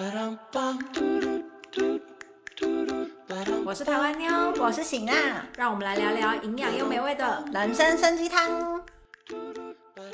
我是台湾妞，我是醒啊，让我们来聊聊营养又美味的人参参鸡汤。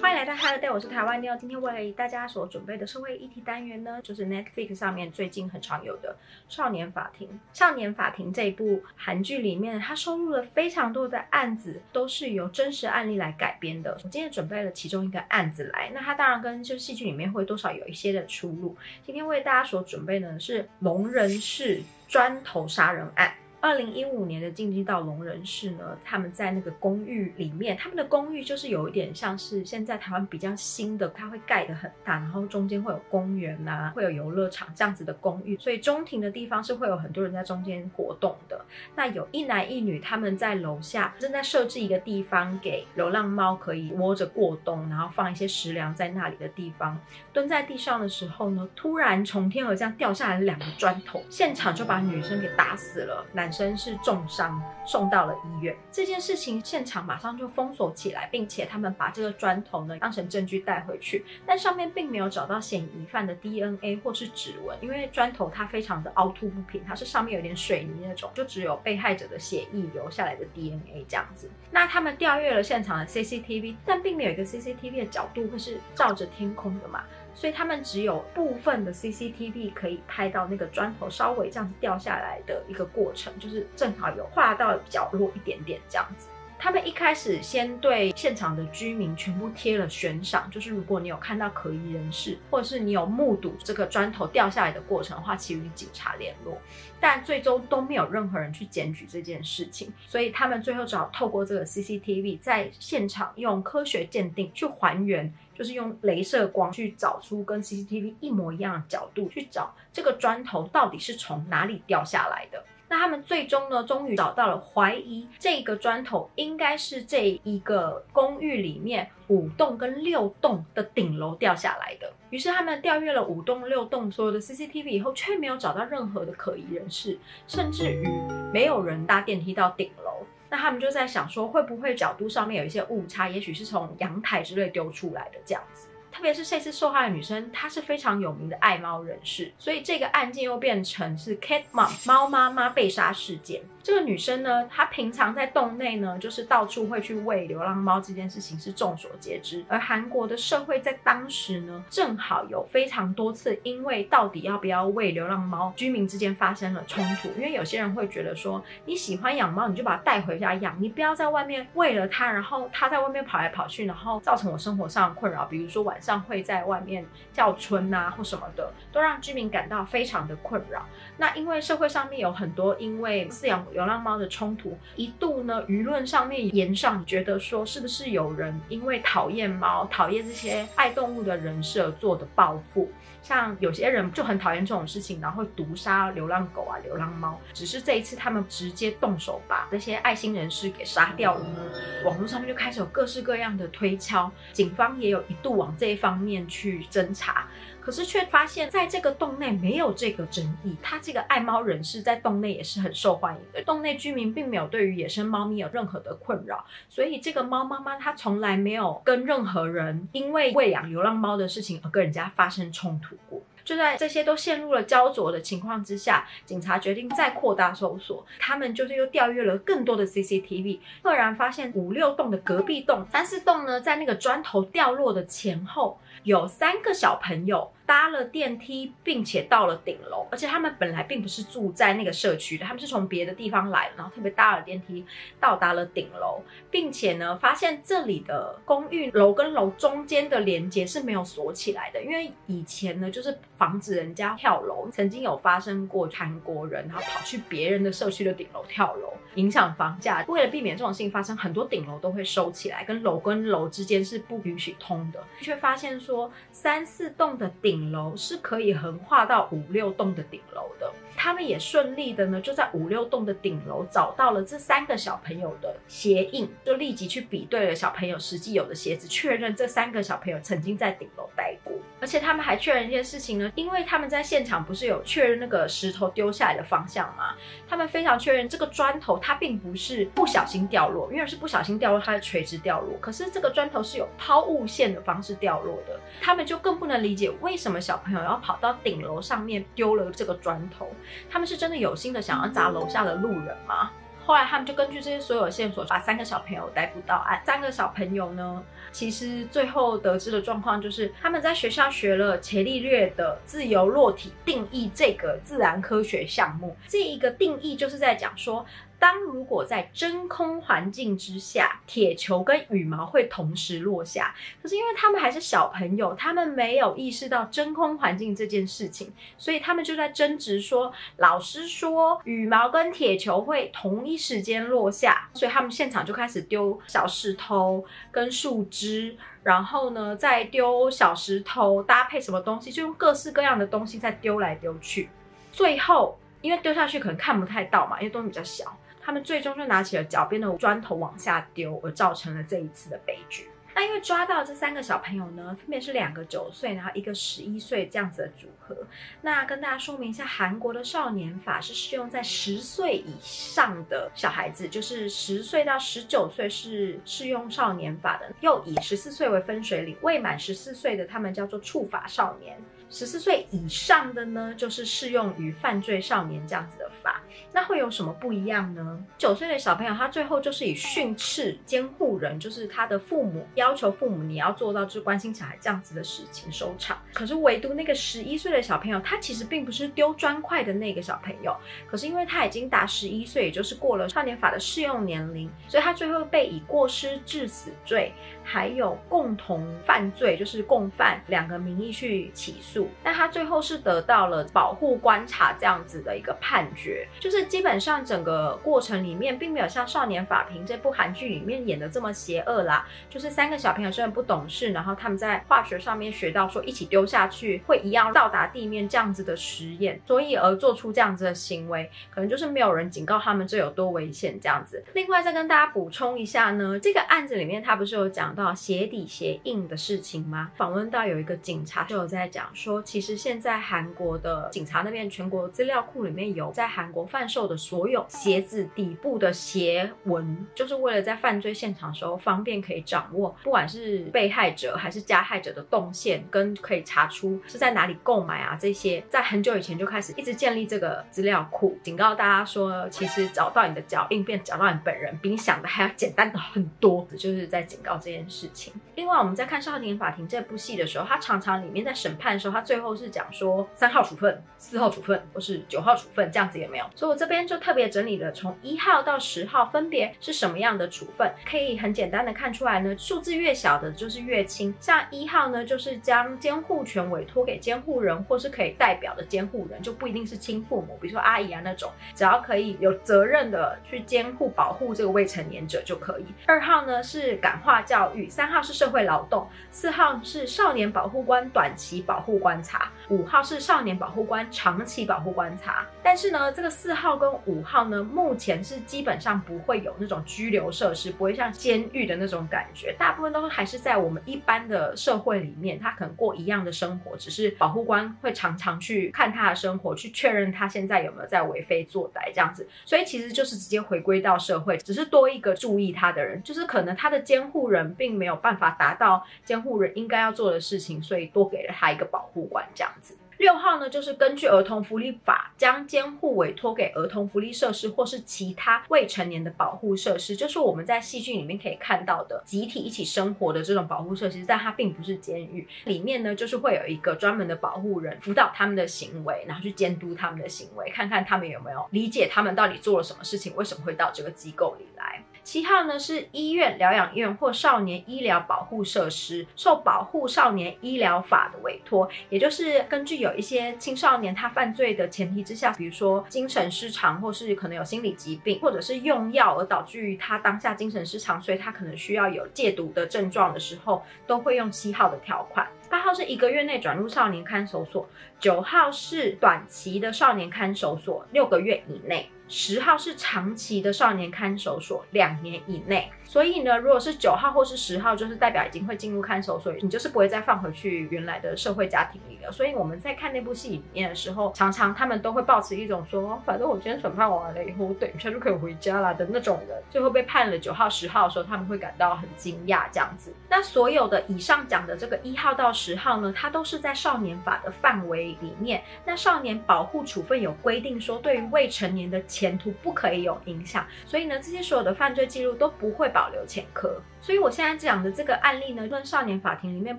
欢迎来到 Hello Day，我是台湾妞。今天为大家所准备的社会议题单元呢，就是 Netflix 上面最近很常有的《少年法庭》。《少年法庭》这一部韩剧里面，它收录了非常多的案子，都是由真实案例来改编的。我今天准备了其中一个案子来，那它当然跟就是戏剧里面会多少有一些的出入。今天为大家所准备的是龙人市砖头杀人案。二零一五年的进击到龙人士呢，他们在那个公寓里面，他们的公寓就是有一点像是现在台湾比较新的，它会盖得很大，然后中间会有公园呐，会有游乐场这样子的公寓，所以中庭的地方是会有很多人在中间活动的。那有一男一女，他们在楼下正在设置一个地方给流浪猫可以窝着过冬，然后放一些食粮在那里的地方。蹲在地上的时候呢，突然从天而降掉下来两个砖头，现场就把女生给打死了，男。身是重伤，送到了医院。这件事情现场马上就封锁起来，并且他们把这个砖头呢当成证据带回去，但上面并没有找到嫌疑犯的 DNA 或是指纹，因为砖头它非常的凹凸不平，它是上面有点水泥那种，就只有被害者的血液留下来的 DNA 这样子。那他们调阅了现场的 CCTV，但并没有一个 CCTV 的角度会是照着天空的嘛。所以他们只有部分的 CCTV 可以拍到那个砖头稍微这样子掉下来的一个过程，就是正好有画到角落一点点这样子。他们一开始先对现场的居民全部贴了悬赏，就是如果你有看到可疑人士，或者是你有目睹这个砖头掉下来的过程的话，请与警察联络。但最终都没有任何人去检举这件事情，所以他们最后只好透过这个 CCTV 在现场用科学鉴定去还原。就是用镭射光去找出跟 CCTV 一模一样的角度，去找这个砖头到底是从哪里掉下来的。那他们最终呢，终于找到了，怀疑这个砖头应该是这一个公寓里面五栋跟六栋的顶楼掉下来的。于是他们调阅了五栋六栋所有的 CCTV 以后，却没有找到任何的可疑人士，甚至于没有人搭电梯到顶楼。那他们就在想说，会不会角度上面有一些误差？也许是从阳台之类丢出来的这样子。特别是这次受害的女生，她是非常有名的爱猫人士，所以这个案件又变成是 cat mom 猫妈妈被杀事件。这个女生呢，她平常在洞内呢，就是到处会去喂流浪猫，这件事情是众所皆知。而韩国的社会在当时呢，正好有非常多次因为到底要不要喂流浪猫，居民之间发生了冲突。因为有些人会觉得说，你喜欢养猫，你就把它带回家养，你不要在外面喂了它，然后它在外面跑来跑去，然后造成我生活上的困扰。比如说晚上会在外面叫春啊或什么的，都让居民感到非常的困扰。那因为社会上面有很多因为饲养。流浪猫的冲突一度呢，舆论上面言上觉得说，是不是有人因为讨厌猫、讨厌这些爱动物的人设做的报复？像有些人就很讨厌这种事情，然后会毒杀流浪狗啊、流浪猫。只是这一次他们直接动手把这些爱心人士给杀掉了呢。网络上面就开始有各式各样的推敲，警方也有一度往这一方面去侦查。可是却发现，在这个洞内没有这个争议。他这个爱猫人士在洞内也是很受欢迎的。洞内居民并没有对于野生猫咪有任何的困扰，所以这个猫妈妈她从来没有跟任何人因为喂养流浪猫的事情而跟人家发生冲突就在这些都陷入了焦灼的情况之下，警察决定再扩大搜索。他们就是又调阅了更多的 CCTV，赫然发现五六栋的隔壁栋、三四栋呢，在那个砖头掉落的前后，有三个小朋友。搭了电梯，并且到了顶楼，而且他们本来并不是住在那个社区的，他们是从别的地方来，然后特别搭了电梯到达了顶楼，并且呢，发现这里的公寓楼跟楼中间的连接是没有锁起来的，因为以前呢就是防止人家跳楼，曾经有发生过韩国人然后跑去别人的社区的顶楼跳楼，影响房价。为了避免这种事情发生，很多顶楼都会收起来，跟楼跟楼之间是不允许通的，却发现说三四栋的顶。楼是可以横跨到五六栋的顶楼的。他们也顺利的呢，就在五六栋的顶楼找到了这三个小朋友的鞋印，就立即去比对了小朋友实际有的鞋子，确认这三个小朋友曾经在顶楼待过。而且他们还确认一件事情呢，因为他们在现场不是有确认那个石头丢下来的方向吗？他们非常确认这个砖头它并不是不小心掉落，因为是不小心掉落，它是垂直掉落。可是这个砖头是有抛物线的方式掉落的，他们就更不能理解为什么小朋友要跑到顶楼上面丢了这个砖头？他们是真的有心的想要砸楼下的路人吗？后来他们就根据这些所有线索，把三个小朋友逮捕到案。三个小朋友呢，其实最后得知的状况就是，他们在学校学了伽利略的自由落体定义这个自然科学项目。这一个定义就是在讲说。当如果在真空环境之下，铁球跟羽毛会同时落下，可是因为他们还是小朋友，他们没有意识到真空环境这件事情，所以他们就在争执说，老师说羽毛跟铁球会同一时间落下，所以他们现场就开始丢小石头跟树枝，然后呢再丢小石头搭配什么东西，就用各式各样的东西在丢来丢去，最后因为丢下去可能看不太到嘛，因为东西比较小。他们最终就拿起了脚边的砖头往下丢，而造成了这一次的悲剧。那因为抓到这三个小朋友呢，分别是两个九岁，然后一个十一岁这样子的组合。那跟大家说明一下，韩国的少年法是适用在十岁以上的小孩子，就是十岁到十九岁是适用少年法的，又以十四岁为分水岭，未满十四岁的他们叫做触法少年。十四岁以上的呢，就是适用于犯罪少年这样子的法，那会有什么不一样呢？九岁的小朋友，他最后就是以训斥监护人，就是他的父母要求父母你要做到就是关心小孩这样子的事情收场。可是唯独那个十一岁的小朋友，他其实并不是丢砖块的那个小朋友，可是因为他已经达十一岁，也就是过了少年法的适用年龄，所以他最后被以过失致死罪，还有共同犯罪，就是共犯两个名义去起诉。但他最后是得到了保护观察这样子的一个判决，就是基本上整个过程里面并没有像《少年法庭》这部韩剧里面演的这么邪恶啦。就是三个小朋友虽然不懂事，然后他们在化学上面学到说一起丢下去会一样到达地面这样子的实验，所以而做出这样子的行为，可能就是没有人警告他们这有多危险这样子。另外再跟大家补充一下呢，这个案子里面他不是有讲到鞋底鞋印的事情吗？访问到有一个警察就有在讲说。其实现在韩国的警察那边全国资料库里面有在韩国贩售的所有鞋子底部的鞋纹，就是为了在犯罪现场时候方便可以掌握，不管是被害者还是加害者的动线，跟可以查出是在哪里购买啊这些，在很久以前就开始一直建立这个资料库，警告大家说，其实找到你的脚印，便找到你本人，比你想的还要简单的很多，就是在警告这件事情。另外，我们在看《少年法庭》这部戏的时候，他常常里面在审判的时候。他最后是讲说三号处分、四号处分或是九号处分这样子也没有，所以我这边就特别整理了从一号到十号分别是什么样的处分，可以很简单的看出来呢，数字越小的就是越轻。像一号呢，就是将监护权委托给监护人或是可以代表的监护人，就不一定是亲父母，比如说阿姨啊那种，只要可以有责任的去监护保护这个未成年者就可以。二号呢是感化教育，三号是社会劳动，四号是少年保护官短期保护。观察五号是少年保护官长期保护观察，但是呢，这个四号跟五号呢，目前是基本上不会有那种拘留设施，不会像监狱的那种感觉，大部分都还是在我们一般的社会里面，他可能过一样的生活，只是保护官会常常去看他的生活，去确认他现在有没有在为非作歹这样子，所以其实就是直接回归到社会，只是多一个注意他的人，就是可能他的监护人并没有办法达到监护人应该要做的事情，所以多给了他一个保护。官这样子，六号呢，就是根据儿童福利法将监护委托给儿童福利设施或是其他未成年的保护设施，就是我们在戏剧里面可以看到的集体一起生活的这种保护设施，但它并不是监狱。里面呢，就是会有一个专门的保护人辅导他们的行为，然后去监督他们的行为，看看他们有没有理解他们到底做了什么事情，为什么会到这个机构里来。七号呢是医院、疗养院或少年医疗保护设施，受保护少年医疗法的委托，也就是根据有一些青少年他犯罪的前提之下，比如说精神失常，或是可能有心理疾病，或者是用药而导致于他当下精神失常，所以他可能需要有戒毒的症状的时候，都会用七号的条款。八号是一个月内转入少年看守所，九号是短期的少年看守所，六个月以内。十号是长期的少年看守所，两年以内。所以呢，如果是九号或是十号，就是代表已经会进入看守所，你就是不会再放回去原来的社会家庭里了。所以我们在看那部戏里面的时候，常常他们都会抱持一种说，反正我今天审判完了以后，我等一下就可以回家啦的那种人，最后被判了九号、十号的时候，他们会感到很惊讶这样子。那所有的以上讲的这个一号到十号呢，它都是在少年法的范围里面。那少年保护处分有规定说，对于未成年的前途不可以有影响，所以呢，这些所有的犯罪记录都不会保留前科。所以我现在讲的这个案例呢，跟少年法庭里面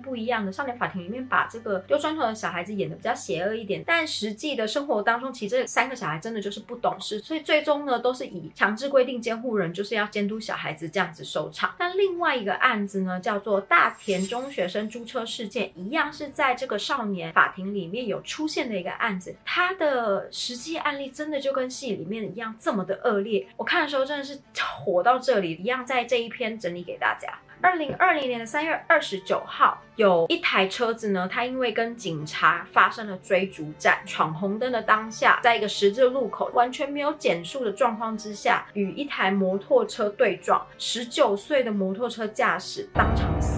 不一样的。少年法庭里面把这个丢砖头的小孩子演的比较邪恶一点，但实际的生活当中，其实这三个小孩真的就是不懂事，所以最终呢，都是以强制规定监护人就是要监督小孩子这样子收场。那另外一个案子呢，叫做大田中学生租车事件，一样是在这个少年法庭里面有出现的一个案子。它的实际案例真的就跟戏里面一样这么的恶劣。我看的时候真的是火到这里，一样在这一篇整理给大家。二零二零年的三月二十九号，有一台车子呢，它因为跟警察发生了追逐战，闯红灯的当下，在一个十字路口完全没有减速的状况之下，与一台摩托车对撞，十九岁的摩托车驾驶当场死。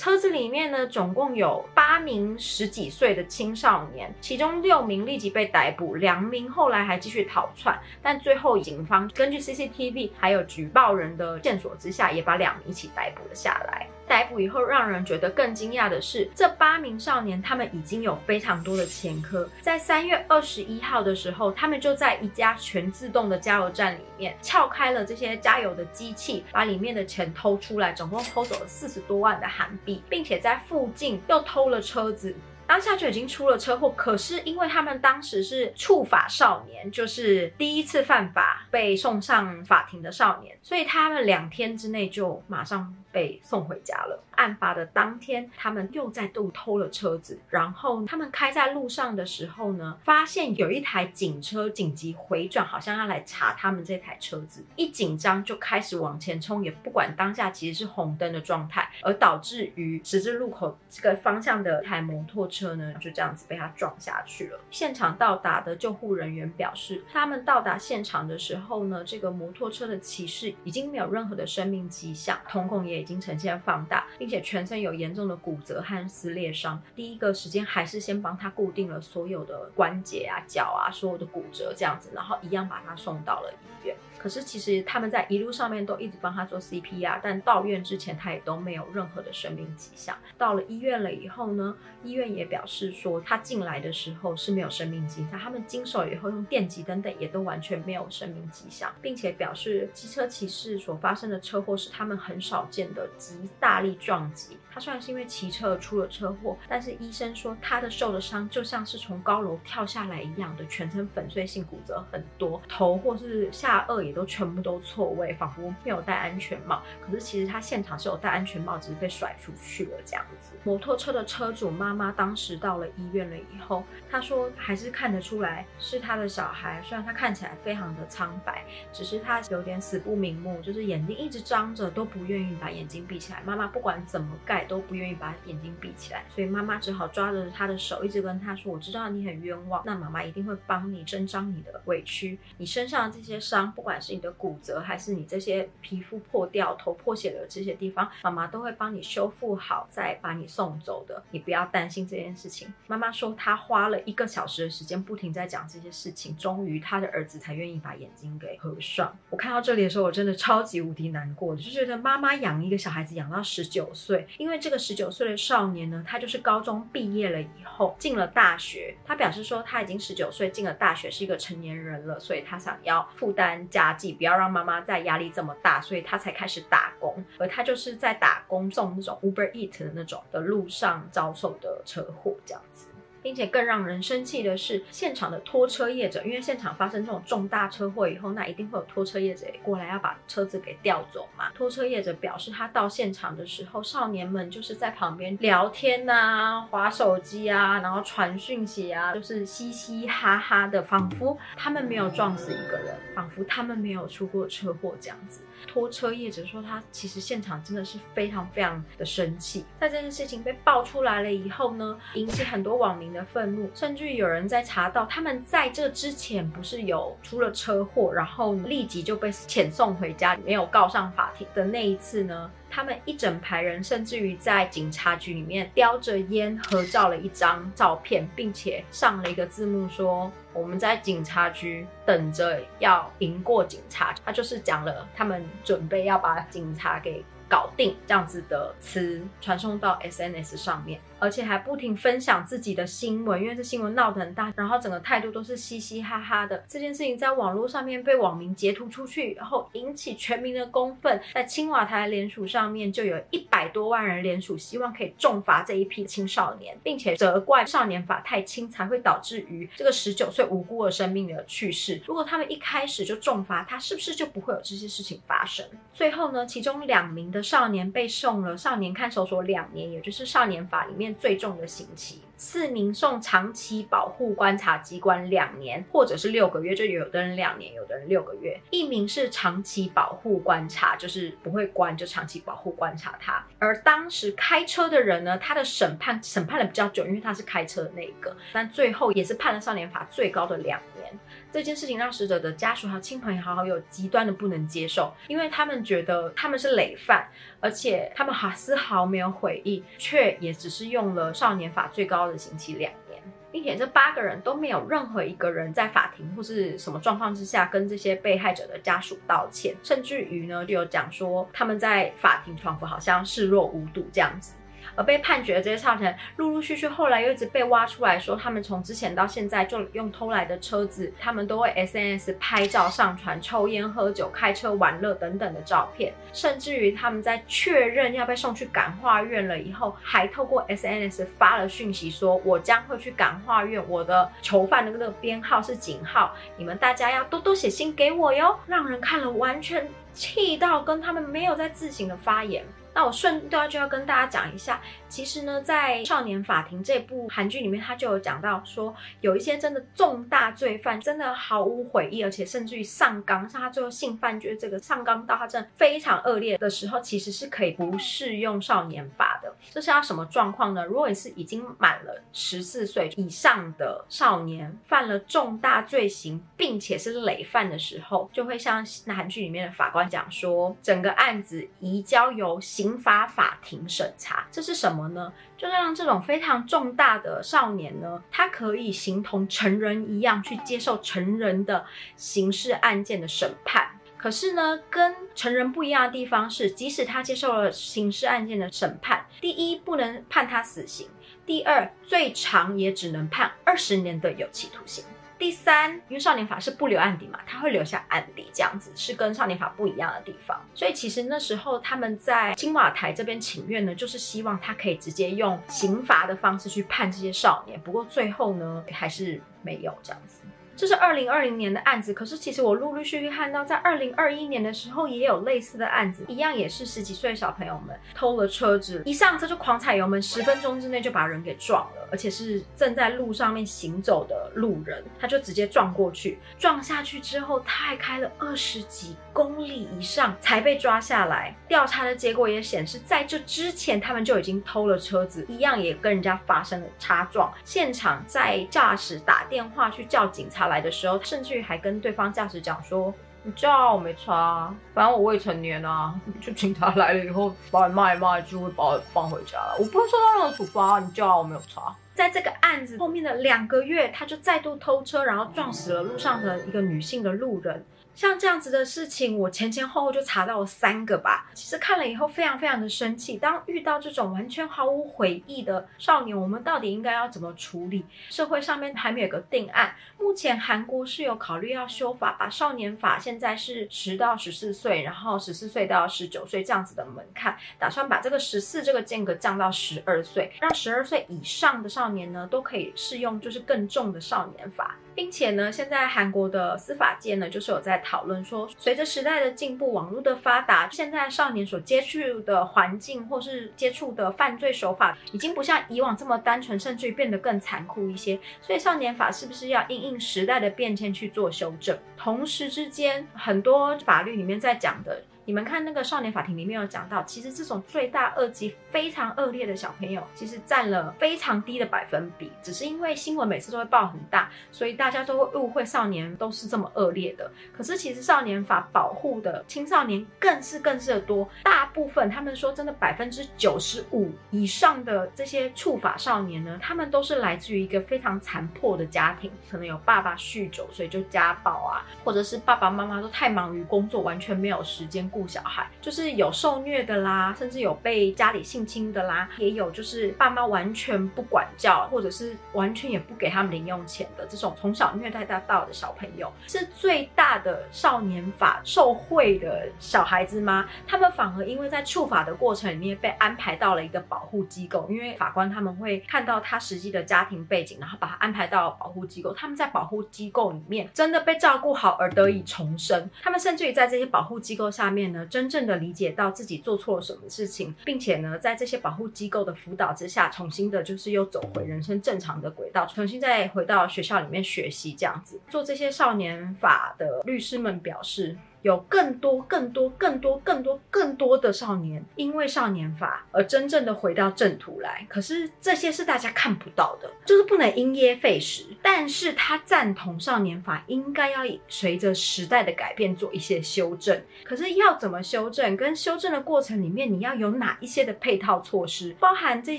车子里面呢，总共有八名十几岁的青少年，其中六名立即被逮捕，两名后来还继续逃窜，但最后警方根据 CCTV 还有举报人的线索之下，也把两名一起逮捕了下来。逮捕以后，让人觉得更惊讶的是，这八名少年他们已经有非常多的前科。在三月二十一号的时候，他们就在一家全自动的加油站里面撬开了这些加油的机器，把里面的钱偷出来，总共偷走了四十多万的韩币，并且在附近又偷了车子。当下就已经出了车祸，可是因为他们当时是触法少年，就是第一次犯法被送上法庭的少年，所以他们两天之内就马上被送回家了。案发的当天，他们又再度偷了车子，然后他们开在路上的时候呢，发现有一台警车紧急回转，好像要来查他们这台车子，一紧张就开始往前冲，也不管当下其实是红灯的状态，而导致于十字路口这个方向的一台摩托车。呢就这样子被他撞下去了。现场到达的救护人员表示，他们到达现场的时候呢，这个摩托车的骑士已经没有任何的生命迹象，瞳孔也已经呈现放大，并且全身有严重的骨折和撕裂伤。第一个时间还是先帮他固定了所有的关节啊、脚啊，所有的骨折这样子，然后一样把他送到了医院。可是其实他们在一路上面都一直帮他做 CPR，但到院之前他也都没有任何的生命迹象。到了医院了以后呢，医院也表示说他进来的时候是没有生命迹象。他们经手以后用电击等等也都完全没有生命迹象，并且表示机车骑士所发生的车祸是他们很少见的极大力撞击。他虽然是因为骑车出了车祸，但是医生说他的受的伤就像是从高楼跳下来一样的，全身粉碎性骨折很多，头或是下颚也都全部都错位，仿佛没有戴安全帽。可是其实他现场是有戴安全帽，只是被甩出去了这样子。摩托车的车主妈妈当时到了医院了以后，她说还是看得出来是他的小孩，虽然他看起来非常的苍白，只是他有点死不瞑目，就是眼睛一直张着，都不愿意把眼睛闭起来。妈妈不管怎么盖。都不愿意把眼睛闭起来，所以妈妈只好抓着他的手，一直跟他说：“我知道你很冤枉，那妈妈一定会帮你伸张你的委屈。你身上这些伤，不管是你的骨折，还是你这些皮肤破掉、头破血流这些地方，妈妈都会帮你修复好，再把你送走的。你不要担心这件事情。”妈妈说，她花了一个小时的时间，不停在讲这些事情，终于她的儿子才愿意把眼睛给合上。我看到这里的时候，我真的超级无敌难过，就觉得妈妈养一个小孩子养到十九岁，因为。因为这个十九岁的少年呢，他就是高中毕业了以后进了大学。他表示说他已经十九岁进了大学，是一个成年人了，所以他想要负担家计，不要让妈妈再压力这么大，所以他才开始打工。而他就是在打工送那种 Uber Eat 的那种的路上遭受的车祸，这样子。并且更让人生气的是，现场的拖车业者，因为现场发生这种重大车祸以后，那一定会有拖车业者过来要把车子给调走嘛。拖车业者表示，他到现场的时候，少年们就是在旁边聊天呐、划手机啊，然后传讯息啊，就是嘻嘻哈哈的，仿佛他们没有撞死一个人，仿佛他们没有出过车祸这样子。拖车业者说，他其实现场真的是非常非常的生气。在这件事情被爆出来了以后呢，引起很多网民。的愤怒，甚至于有人在查到他们在这之前不是有出了车祸，然后立即就被遣送回家，没有告上法庭的那一次呢？他们一整排人，甚至于在警察局里面叼着烟合照了一张照片，并且上了一个字幕说：“我们在警察局等着要赢过警察。”他就是讲了他们准备要把警察给搞定这样子的词传送到 SNS 上面。而且还不停分享自己的新闻，因为这新闻闹得很大，然后整个态度都是嘻嘻哈哈的。这件事情在网络上面被网民截图出去，然后引起全民的公愤。在青瓦台联署上面就有一百多万人联署，希望可以重罚这一批青少年，并且责怪少年法太轻，才会导致于这个十九岁无辜的生命的去世。如果他们一开始就重罚他，是不是就不会有这些事情发生？最后呢，其中两名的少年被送了少年看守所两年，也就是少年法里面。最重的刑期，四名送长期保护观察机关两年，或者是六个月，就有的人两年，有的人六个月。一名是长期保护观察，就是不会关，就长期保护观察他。而当时开车的人呢，他的审判审判的比较久，因为他是开车的那一个，但最后也是判了少年法最高的两年。这件事情让死者的家属还有亲朋好友极端的不能接受，因为他们觉得他们是累犯，而且他们还丝毫没有悔意，却也只是用了少年法最高的刑期两年，并且这八个人都没有任何一个人在法庭或是什么状况之下跟这些被害者的家属道歉，甚至于呢就有讲说他们在法庭仿佛好像视若无睹这样子。而被判决的这些少年，陆陆续续后来又一直被挖出来说，他们从之前到现在就用偷来的车子，他们都会 SNS 拍照上传，抽烟、喝酒、开车、玩乐等等的照片，甚至于他们在确认要被送去感化院了以后，还透过 SNS 发了讯息说，我将会去感化院，我的囚犯的那个编号是警号，你们大家要多多写信给我哟，让人看了完全气到跟他们没有在自行的发言。那我顺道就要跟大家讲一下，其实呢，在《少年法庭》这部韩剧里面，他就有讲到说，有一些真的重大罪犯，真的毫无悔意，而且甚至于上纲，像他最后性犯罪这个上纲到他真的非常恶劣的时候，其实是可以不适用少年法的。这是要什么状况呢？如果你是已经满了十四岁以上的少年，犯了重大罪行，并且是累犯的时候，就会像韩剧里面的法官讲说，整个案子移交由。刑法法庭审查，这是什么么呢？就是让这种非常重大的少年呢，他可以形同成人一样去接受成人的刑事案件的审判。可是呢，跟成人不一样的地方是，即使他接受了刑事案件的审判，第一不能判他死刑，第二最长也只能判二十年的有期徒刑。第三，因为少年法是不留案底嘛，他会留下案底，这样子是跟少年法不一样的地方。所以其实那时候他们在青瓦台这边请愿呢，就是希望他可以直接用刑罚的方式去判这些少年。不过最后呢，还是没有这样子。这是二零二零年的案子，可是其实我陆陆续续看到，在二零二一年的时候也有类似的案子，一样也是十几岁小朋友们偷了车子，一上车就狂踩油门，十分钟之内就把人给撞了，而且是正在路上面行走的路人，他就直接撞过去，撞下去之后他还开了二十几公里以上才被抓下来。调查的结果也显示，在这之前他们就已经偷了车子，一样也跟人家发生了擦撞，现场在驾驶打电话去叫警察。来的时候，甚至于还跟对方驾驶讲说：“你叫啊我没差，反正我未成年啊。就警察来了以后，把你骂一骂，就会把我放回家了。我不会受到任何处罚。啊你叫啊我没有差。”在这个案子后面的两个月，他就再度偷车，然后撞死了路上的一个女性的路人。像这样子的事情，我前前后后就查到了三个吧。其实看了以后，非常非常的生气。当遇到这种完全毫无悔意的少年，我们到底应该要怎么处理？社会上面还没有个定案。目前韩国是有考虑要修法，把少年法现在是十到十四岁，然后十四岁到十九岁这样子的门槛，打算把这个十四这个间隔降到十二岁，让十二岁以上的少年呢都可以适用，就是更重的少年法。并且呢，现在韩国的司法界呢，就是有在讨论说，随着时代的进步，网络的发达，现在少年所接触的环境或是接触的犯罪手法，已经不像以往这么单纯，甚至于变得更残酷一些。所以少年法是不是要因应时代的变迁去做修正？同时之间，很多法律里面在讲的。你们看那个少年法庭里面有讲到，其实这种罪大恶极、非常恶劣的小朋友，其实占了非常低的百分比，只是因为新闻每次都会报很大，所以大家都会误会少年都是这么恶劣的。可是其实少年法保护的青少年更是更是的多，大部分他们说真的百分之九十五以上的这些触法少年呢，他们都是来自于一个非常残破的家庭，可能有爸爸酗酒，所以就家暴啊，或者是爸爸妈妈都太忙于工作，完全没有时间顾护小孩，就是有受虐的啦，甚至有被家里性侵的啦，也有就是爸妈完全不管教，或者是完全也不给他们零用钱的这种从小虐待到大的小朋友，是最大的少年法受贿的小孩子吗？他们反而因为在处罚的过程里面被安排到了一个保护机构，因为法官他们会看到他实际的家庭背景，然后把他安排到保护机构。他们在保护机构里面真的被照顾好而得以重生。他们甚至于在这些保护机构下面呢，真正的理解到自己做错了什么事情，并且呢，在这些保护机构的辅导之下，重新的就是又走回人生正常的轨道，重新再回到学校里面学习这样子。做这些少年法的律师们表示。有更多、更多、更多、更多、更多的少年，因为少年法而真正的回到正途来。可是这些是大家看不到的，就是不能因噎废食。但是他赞同少年法应该要随着时代的改变做一些修正。可是要怎么修正？跟修正的过程里面，你要有哪一些的配套措施？包含这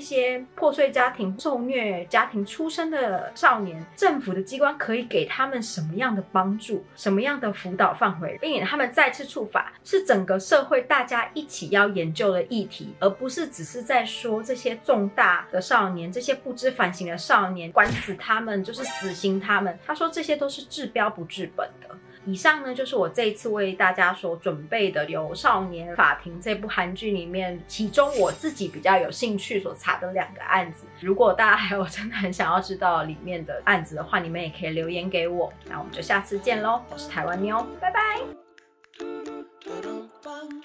些破碎家庭、受虐家庭出身的少年，政府的机关可以给他们什么样的帮助？什么样的辅导范围？并且。他们再次触法是整个社会大家一起要研究的议题，而不是只是在说这些重大的少年、这些不知反省的少年，管死他们就是死刑他们。他说这些都是治标不治本的。以上呢就是我这一次为大家所准备的《由少年法庭》这部韩剧里面，其中我自己比较有兴趣所查的两个案子。如果大家还有真的很想要知道里面的案子的话，你们也可以留言给我。那我们就下次见喽！我是台湾妞，拜拜。Ba-dum-bum,